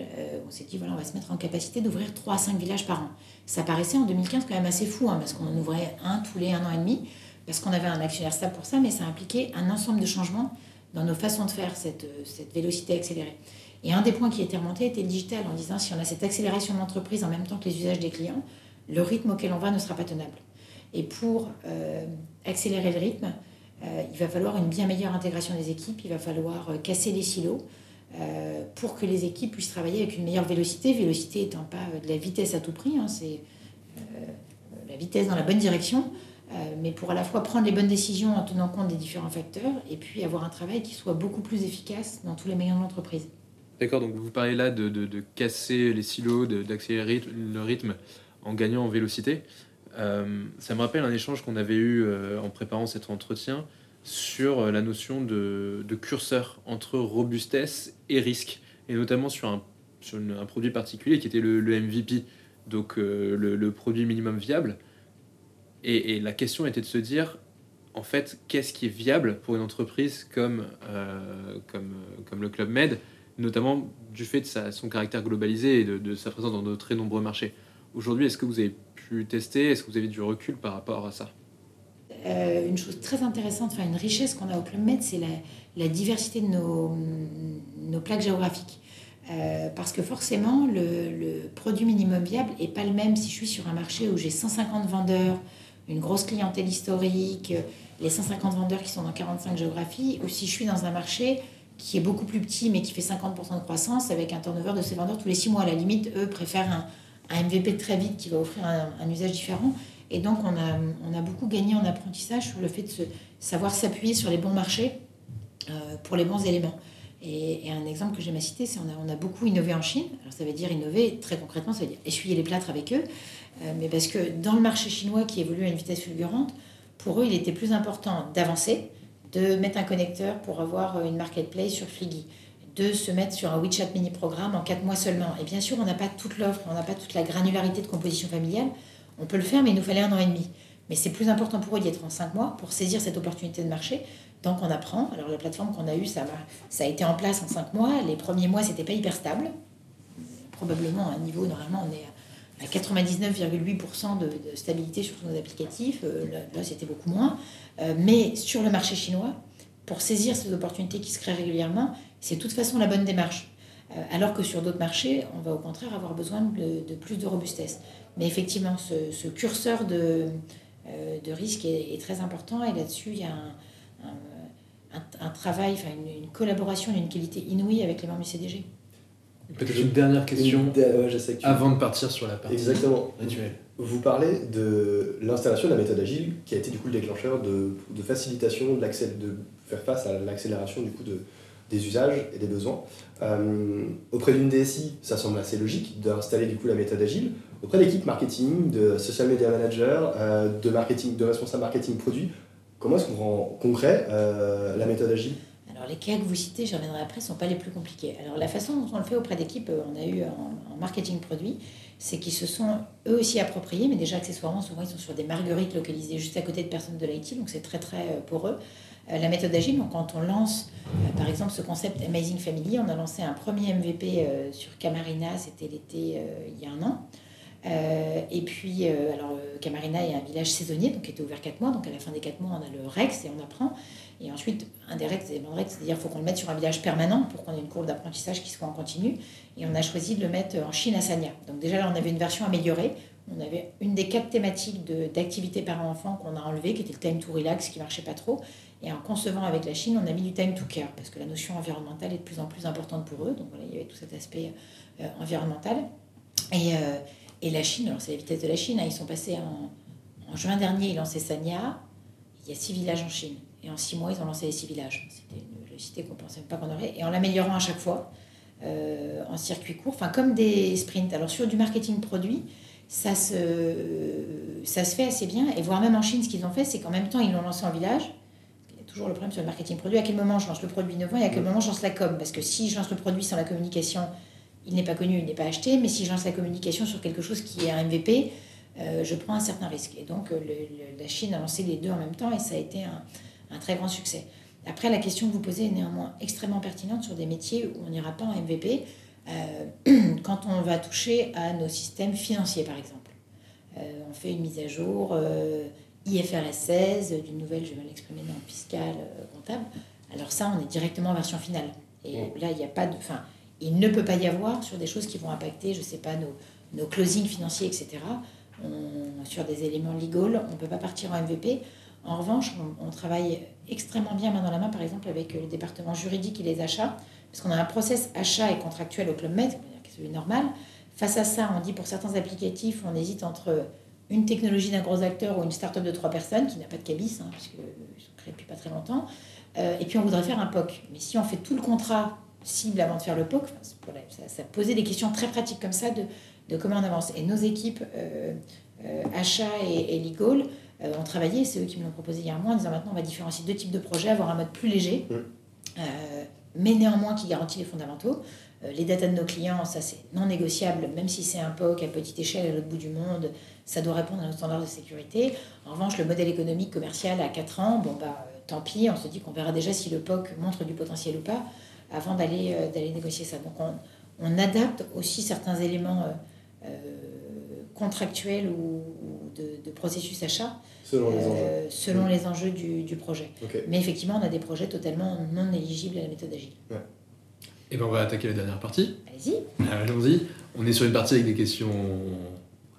on s'est dit, voilà, on va se mettre en capacité d'ouvrir 3 à 5 villages par an. Ça paraissait en 2015 quand même assez fou, hein, parce qu'on en ouvrait un tous les un an et demi, parce qu'on avait un actionnaire stable pour ça, mais ça impliquait un ensemble de changements dans nos façons de faire cette, cette vélocité accélérée. Et un des points qui était remonté était le digital, en disant si on a cette accélération de l'entreprise en même temps que les usages des clients, le rythme auquel on va ne sera pas tenable. Et pour euh, accélérer le rythme, euh, il va falloir une bien meilleure intégration des équipes, il va falloir euh, casser les silos pour que les équipes puissent travailler avec une meilleure vélocité. Vélocité étant pas de la vitesse à tout prix, hein, c'est la vitesse dans la bonne direction, mais pour à la fois prendre les bonnes décisions en tenant compte des différents facteurs et puis avoir un travail qui soit beaucoup plus efficace dans tous les meilleurs de l'entreprise. D'accord, donc vous parlez là de, de, casser les silos, d'accélérer le rythme en gagnant en vélocité. Euh, ça me rappelle un échange qu'on avait eu euh, en préparant cet entretien sur euh, la notion de, de, curseur entre robustesse et risque, et notamment sur un, sur un produit particulier qui était le, MVP, donc le, produit minimum viable. Et, la question était de se dire, en fait, qu'est-ce qui est viable pour une entreprise comme, comme, comme le Club Med notamment du fait de son caractère globalisé et de, sa présence dans de très nombreux marchés. Aujourd'hui, est-ce que vous avez pu tester? Est-ce que vous avez du recul par rapport à ça? Euh, une chose très intéressante, enfin une richesse qu'on a au Club Med, c'est la, diversité de nos, nos plaques géographiques. Euh, parce que forcément, le, le, produit minimum viable n'est pas le même si je suis sur un marché où j'ai 150 vendeurs, une grosse clientèle historique, les 150 vendeurs qui sont dans 45 géographies, ou si je suis dans un marché qui est beaucoup plus petit mais qui fait 50% de croissance avec un turnover de ses vendeurs tous les 6 mois. À la limite, eux préfèrent un, un MVP très vite qui va offrir un, usage différent. Et donc, on a, a, beaucoup gagné en apprentissage sur le fait de savoir s'appuyer sur les bons marchés euh, pour les bons éléments. Et, un exemple que j'aime à citer, c'est on a, beaucoup innové en Chine. Alors, ça veut dire innover très concrètement, ça veut dire essuyer les plâtres avec eux. Euh, mais parce que dans le marché chinois qui évolue à une vitesse fulgurante, pour eux, il était plus important d'avancer de mettre un connecteur pour avoir une marketplace sur Fliggy, de se mettre sur un WeChat mini programme en 4 mois seulement. Et bien sûr, on n'a pas toute l'offre, on n'a pas toute la granularité de composition familiale. On peut le faire, mais il nous fallait un an et demi. Mais c'est plus important pour eux d'y être en 5 mois pour saisir cette opportunité de marché. Donc on apprend. Alors la plateforme qu'on a eue, ça, ça a été en place en 5 mois. Les premiers mois, c'était pas hyper stable. Probablement à un niveau, normalement, on est à 99,8% de, stabilité sur nos applicatifs. Euh, là, c'était beaucoup moins. Euh, mais sur le marché chinois, pour saisir ces opportunités qui se créent régulièrement, c'est de toute façon la bonne démarche. Euh, alors que sur d'autres marchés, on va au contraire avoir besoin de, plus de robustesse. Mais effectivement, ce, curseur de, de risque est, très important et là-dessus, il y a un, travail, enfin une, une collaboration d'une qualité inouïe avec les membres du CDG. Peut-être une dernière question avant de partir sur la partie Exactement. Vous parlez de l'installation de la méthode agile qui a été du coup le déclencheur de, de facilitation de, de faire face à l'accélération du coup de, des usages et des besoins. Euh, auprès d'une DSI, ça semble assez logique d'installer du coup la méthode agile. Auprès de l'équipe marketing, de social media manager, euh, de marketing, de responsable marketing produit, comment est-ce qu'on rend concret euh, la méthode agile? Alors les cas que vous citez, j'en reviendrai après, ne sont pas les plus compliqués. Alors la façon dont on le fait auprès d'équipes, euh, on a eu en, marketing produit, c'est qu'ils se sont eux aussi appropriés, mais déjà accessoirement, souvent ils sont sur des marguerites localisées juste à côté de personnes de l'IT, donc c'est très très euh, pour eux. La méthode agile, donc quand on lance par exemple ce concept Amazing Family, on a lancé un premier MVP sur Camarina, c'était l'été il y a un an. Et puis, alors, Camarina est un village saisonnier, donc qui était ouvert 4 mois. Donc, à la fin des 4 mois, on a le REX et on apprend. Et ensuite, indirect et indirect, c'est-à-dire qu'il faut qu'on le mette sur un village permanent pour qu'on ait une courbe d'apprentissage qui soit en continu. Et on a choisi de le mettre en Chine à Sanya. Donc déjà là, on avait une version améliorée. On avait une des quatre thématiques d'activité parent-enfant qu'on a enlevé, qui était le time to relax, qui marchait pas trop. Et en concevant avec la Chine, on a mis du time to care, parce que la notion environnementale est de plus en plus importante pour eux. Donc voilà, il y avait tout cet aspect euh, environnemental. Et, euh, et, la Chine, alors c'est la vitesse de la Chine, hein. ils sont passés en, en juin dernier, ils lançaient Sanya. Il y a six villages en Chine. Et en six mois, ils ont lancé les six villages. C'était une velocité qu'on ne pensait pas qu'on aurait. Et en l'améliorant à chaque fois, euh, en circuit court, enfin comme des sprints. Alors sur du marketing produit, ça se, ça se fait assez bien. Et voire même en Chine, ce qu'ils ont fait, c'est qu'en même temps, ils l'ont lancé en village. Il y a toujours le problème sur le marketing produit. À quel moment je lance le produit innovant et à quel moment je lance la com? Parce que si je lance le produit sans la communication, il n'est pas connu, il n'est pas acheté. Mais si je lance la communication sur quelque chose qui est un MVP, euh, je prends un certain risque. Et donc, euh, la Chine a lancé les deux en même temps et ça a été un, un très grand succès. Après, la question que vous posez est néanmoins extrêmement pertinente sur des métiers où on n'ira pas en MVP euh, quand on va toucher à nos systèmes financiers, par exemple. Euh, on fait une mise à jour IFRS 16, d'une nouvelle, je vais l'exprimer dans fiscal, comptable. Alors ça, on est directement en version finale. Et là, il n'y a pas de... Enfin, il ne peut pas y avoir sur des choses qui vont impacter, je ne sais pas, nos, nos closings financiers, etc. sur des éléments legal, on ne peut pas partir en MVP. En revanche, on, travaille extrêmement bien main dans la main, par exemple, avec le département juridique et les achats, parce qu'on a un process achat et contractuel au Club Med, qui est normal. Face à ça, on dit pour certains applicatifs, on hésite entre une technologie d'un gros acteur ou une start-up de trois personnes qui n'a pas de cabis, hein, puisqu'ils sont créés depuis pas très longtemps. Euh, et puis on voudrait faire un POC. Mais si on fait tout le contrat cible avant de faire le POC, ça, ça, posait des questions très pratiques comme ça de, de comment on avance. Et nos équipes euh, euh, achat et, et legal euh, ont travaillé, c'est eux qui me l'ont proposé il y a un mois, en disant maintenant on va différencier deux types de projets, avoir un mode plus léger, mais néanmoins qui garantit les fondamentaux. les datas de nos clients, ça c'est non négociable, même si c'est un POC à petite échelle à l'autre bout du monde, ça doit répondre à nos standards de sécurité. En revanche, le modèle économique commercial à 4 ans, bon bah tant pis, on se dit qu'on verra déjà si le POC montre du potentiel ou pas avant d'aller d'aller négocier ça. Donc on, on, adapte aussi certains éléments euh, contractuel ou, de, processus achat selon les enjeux, euh, selon les enjeux du, du projet. Mais effectivement, on a des projets totalement non éligibles à la méthode agile. Et bien on va attaquer la dernière partie. Allez-y. Allons-y. On est sur une partie avec des questions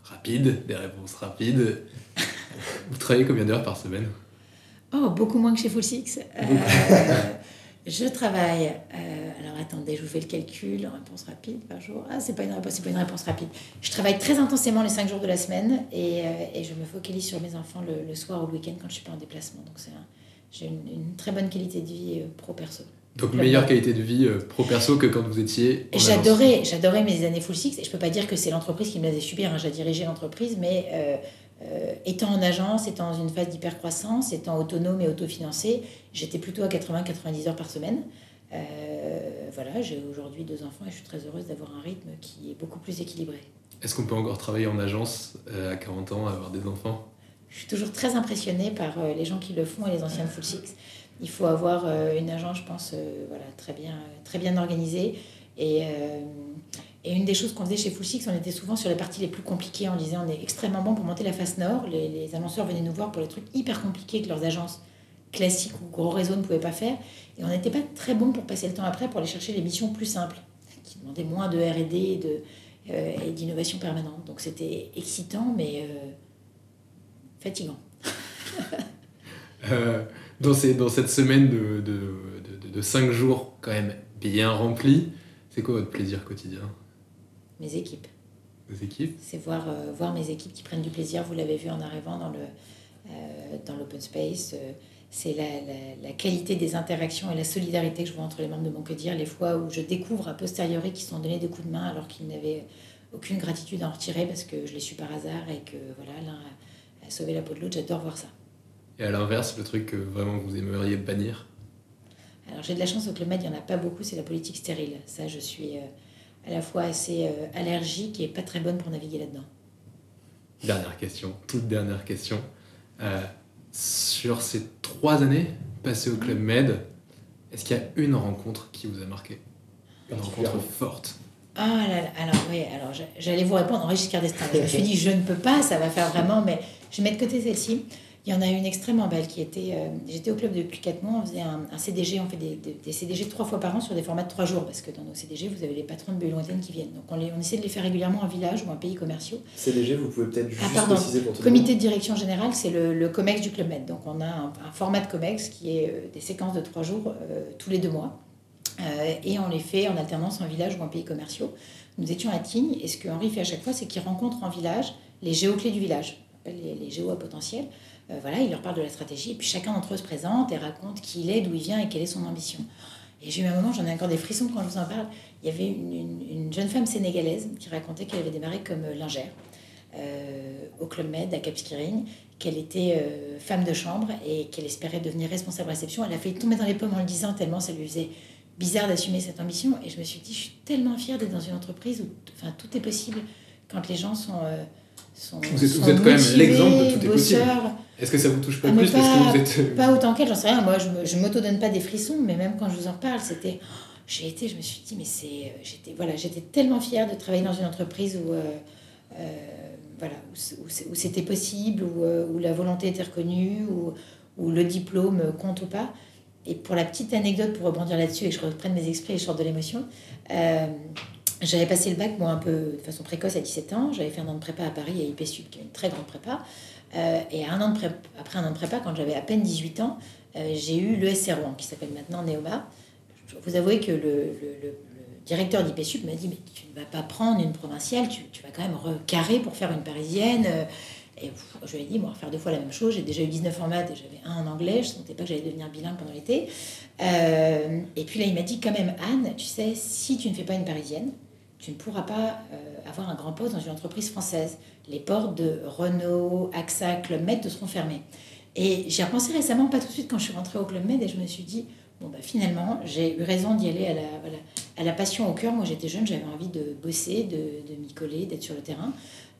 rapides, des réponses rapides. Vous travaillez combien d'heures par semaine? Oh, beaucoup moins que chez Full Six. Euh, je travaille, euh, alors attendez, je vous fais le calcul, réponse rapide par jour. Ah, c'est pas une réponse, c'est pas une réponse rapide. Je travaille très intensément les 5 jours de la semaine et, euh, et je me focalise sur mes enfants le, le soir ou le week-end quand je suis pas en déplacement. Donc c'est j'ai une, une, très bonne qualité de vie euh, pro-perso. Donc meilleure qualité de vie pro-perso que quand vous étiez. J'adorais, j'adorais mes années full six et je peux pas dire que c'est l'entreprise qui me l'a fait subir. Hein. J'ai dirigé l'entreprise, mais euh, étant en agence, étant dans une phase d'hypercroissance, étant autonome et autofinancé, j'étais plutôt à 80-90 heures par semaine. Euh, voilà, j'ai aujourd'hui deux enfants et je suis très heureuse d'avoir un rythme qui est beaucoup plus équilibré. Est-ce qu'on peut encore travailler en agence euh, à 40 ans, avoir des enfants? Je suis toujours très impressionnée par les gens qui le font et les anciens de Full Six. Il faut avoir une agence, je pense, voilà, très, bien, très bien organisée. Et et une des choses qu'on faisait chez Full Six, on était souvent sur les parties les plus compliquées. On disait on est extrêmement bon pour monter la face nord. Les, annonceurs venaient nous voir pour les trucs hyper compliqués que leurs agences classiques ou gros réseaux ne pouvaient pas faire. Et on n'était pas très bon pour passer le temps après pour aller chercher les missions plus simples, qui demandaient moins de RD et, de, euh, d'innovation permanente. Donc c'était excitant, mais euh, fatigant. Euh, dans, ces, dans cette semaine de, de, de, de, cinq jours quand même bien remplis, c'est quoi votre plaisir quotidien? Mes équipes. Mes équipes? C'est voir, euh, voir mes équipes qui prennent du plaisir. Vous l'avez vu en arrivant dans, euh, dans l'open space. Euh, c'est la, la, la, qualité des interactions et la solidarité que je vois entre les membres de mon que dire. Les fois où je découvre a posteriori qu'ils sont donnés des coups de main alors qu'ils n'avaient aucune gratitude à en retirer parce que je l'ai su par hasard et que voilà, l'un a, a sauvé la peau de l'autre. J'adore voir ça. Et à l'inverse, le truc que vraiment vous aimeriez bannir? Alors j'ai de la chance au Club Med, il n'y en a pas beaucoup, c'est la politique stérile. Ça, je suis à la fois assez euh, allergique et pas très bonne pour naviguer là-dedans. Dernière question, toute dernière question. Euh, sur ces trois années passées au Club Med, est-ce qu'il y a une rencontre qui vous a marqué? Une rencontre forte ah là là, alors oui, alors j'allais vous répondre en d'Estaing. Je me suis dit, je ne peux pas, ça va faire vraiment, mais je vais mettre de côté celle-ci. Il y en a une extrêmement belle qui était. Euh, j'étais au club depuis 4 mois, on faisait un, CDG, on fait des, des, CDG trois fois par an sur des formats de 3 jours, parce que dans nos CDG, vous avez les patrons de bulles lointaines qui viennent. Donc on, les, on essaie de les faire régulièrement en village ou en pays commerciaux. CDG, vous pouvez peut-être juste ah, pardon. préciser pour tout Comité de direction générale, c'est le, le, COMEX du Club Med. Donc on a un, format de COMEX qui est euh, des séquences de 3 jours euh, tous les deux mois. et on les fait en alternance en village ou en pays commerciaux. Nous étions à Tignes, et ce que Henri fait à chaque fois, c'est qu'il rencontre en village les géoclés du village, les, les géos à potentiel euh, voilà, il leur parle de la stratégie, et puis chacun d'entre eux se présente et raconte qui il est, d'où il vient et quelle est son ambition. Et j'ai eu un moment, j'en ai encore des frissons quand je vous en parle. Il y avait une, jeune femme sénégalaise qui racontait qu'elle avait démarré comme lingère euh, au Club Med à Cap Skirring, qu'elle était euh, femme de chambre et qu'elle espérait devenir responsable réception. Elle a fait tomber dans les pommes en le disant tellement ça lui faisait bizarre d'assumer cette ambition. Et je me suis dit, je suis tellement fière d'être dans une entreprise où enfin, tout est possible quand les gens sont. Sont vous êtes, vous êtes quand même l'exemple de tout est possible. Est-ce que ça vous touche pas Ah, plus parce que pas- vous êtes. Pas autant qu'elle, j'en sais rien. Moi, je je m'auto-donne pas des frissons, mais même quand je vous en reparle, c'était. J'ai été, je me suis dit, mais c'est. J'étais, voilà, j'étais tellement fière de travailler dans une entreprise où. euh, euh, voilà, où, c'était possible, où, euh, où la volonté était reconnue, où, où le diplôme compte ou pas. Et pour la petite anecdote, pour rebondir là-dessus et que je reprenne mes esprits et je sorte de l'émotion, euh, j'avais passé le bac, moi, un peu de façon précoce à 17 ans. J'avais fait un an de prépa à Paris, à IPSUP, qui est une très grande prépa. Euh, et un an après un an de prépa, quand j'avais à peine 18 ans, euh, j'ai eu l'ESC Rouen, qui s'appelle maintenant Neoma. Vous avouer que le, le- le- le directeur d'IPSUP m'a dit Mais tu ne vas pas prendre une provinciale, tu, vas quand même recarrer pour faire une parisienne. Et je lui ai dit Moi, faire deux fois la même chose. J'ai déjà eu 19 en maths et j'avais un en anglais. Je ne sentais pas que j'allais devenir bilingue pendant l'été. Euh, et puis là, il m'a dit Quand même, Anne, tu sais, si tu ne fais pas une parisienne, tu ne pourras pas euh, avoir un grand poste dans une entreprise française. Les portes de Renault, AXA, Club Med te seront fermées. Et j'ai repensé récemment, pas tout de suite quand je suis rentrée au Club Med, et je me suis dit, bon, bah, finalement, j'ai eu raison d'y aller à la, voilà, à la passion au cœur. Moi, j'étais jeune, j'avais envie de bosser, de, de m'y coller, d'être sur le terrain.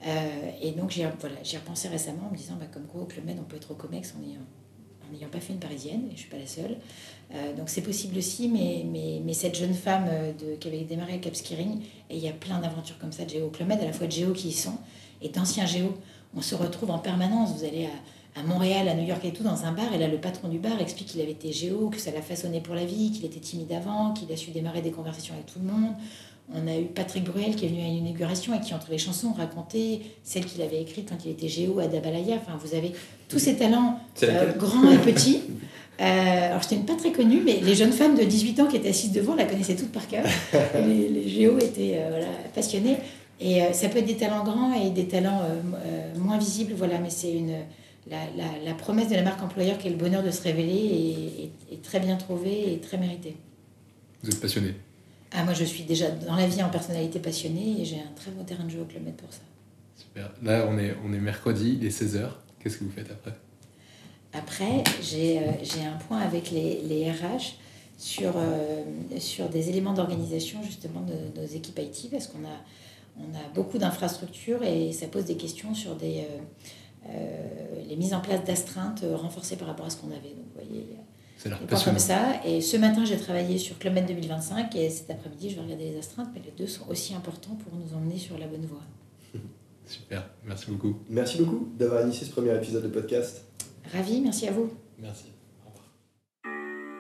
Euh, et donc, j'ai voilà, repensé récemment en me disant, bah, comme quoi, au Club Med, on peut être au COMEX en n'ayant pas fait une parisienne, et je ne suis pas la seule. Euh, donc, c'est possible aussi, mais, mais, mais cette jeune femme euh, de, qui avait démarré à Cap Skiring, et il y a plein d'aventures comme ça de Géo Club Med, à la fois de Géo qui y sont, et d'anciens Géo. On se retrouve en permanence. Vous allez à, à Montréal, à New York et tout, dans un bar, et là, le patron du bar explique qu'il avait été Géo, que ça l'a façonné pour la vie, qu'il était timide avant, qu'il a su démarrer des conversations avec tout le monde. On a eu Patrick Bruel qui est venu à une inauguration et qui, entre les chansons, racontait celle qu'il avait écrite quand il était Géo à Dabalaya. Enfin, vous avez tous ces talents euh, grands et petits. Euh, alors, je n'étais pas très connue, mais les jeunes femmes de 18 ans qui étaient assises devant la connaissaient toutes par cœur. les, les géos étaient euh, voilà, passionnés. Et euh, ça peut être des talents grands et des talents euh, moins visibles, voilà, mais c'est une. La, la- la promesse de la marque employeur qui est le bonheur de se révéler est, est- est très bien trouvée et très méritée. Vous êtes passionné. Ah, moi, je suis déjà dans la vie en personnalité passionnée et j'ai un très beau terrain de jeu au Club Med pour ça. Super. Là, on est, on est mercredi, il est 16h. Qu'est-ce que vous faites après? Après, j'ai euh, j'ai un point avec les, les RH sur, euh, sur des éléments d'organisation justement de nos équipes IT parce qu'on a, on a beaucoup d'infrastructures et ça pose des questions sur des, euh, euh, les mises en place d'astreintes renforcées par rapport à ce qu'on avait. Donc, vous voyez, points comme ça. Et ce matin, j'ai travaillé sur Club Med 2025 et cet après-midi, je vais regarder les astreintes, mais les deux sont aussi importants pour nous emmener sur la bonne voie. Super, merci beaucoup. Merci beaucoup d'avoir initié ce premier épisode de podcast. Ravi, merci à vous. Merci. Au revoir.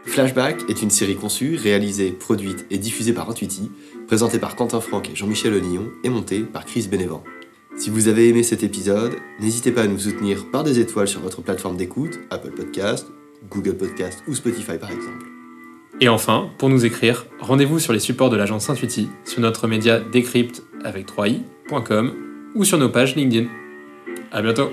Flashback est une série conçue, réalisée, produite et diffusée par Intuiti, présentée par Quentin Franck et Jean-Michel Onillon et montée par Chris Bénévent. Si vous avez aimé cet épisode, n'hésitez pas à nous soutenir par des étoiles sur votre plateforme d'écoute, Apple Podcast, Google Podcast ou Spotify par exemple. Et enfin, pour nous écrire, rendez-vous sur les supports de l'agence Intuiti, sur notre média Decrypt avec 3i.com ou sur nos pages LinkedIn. À bientôt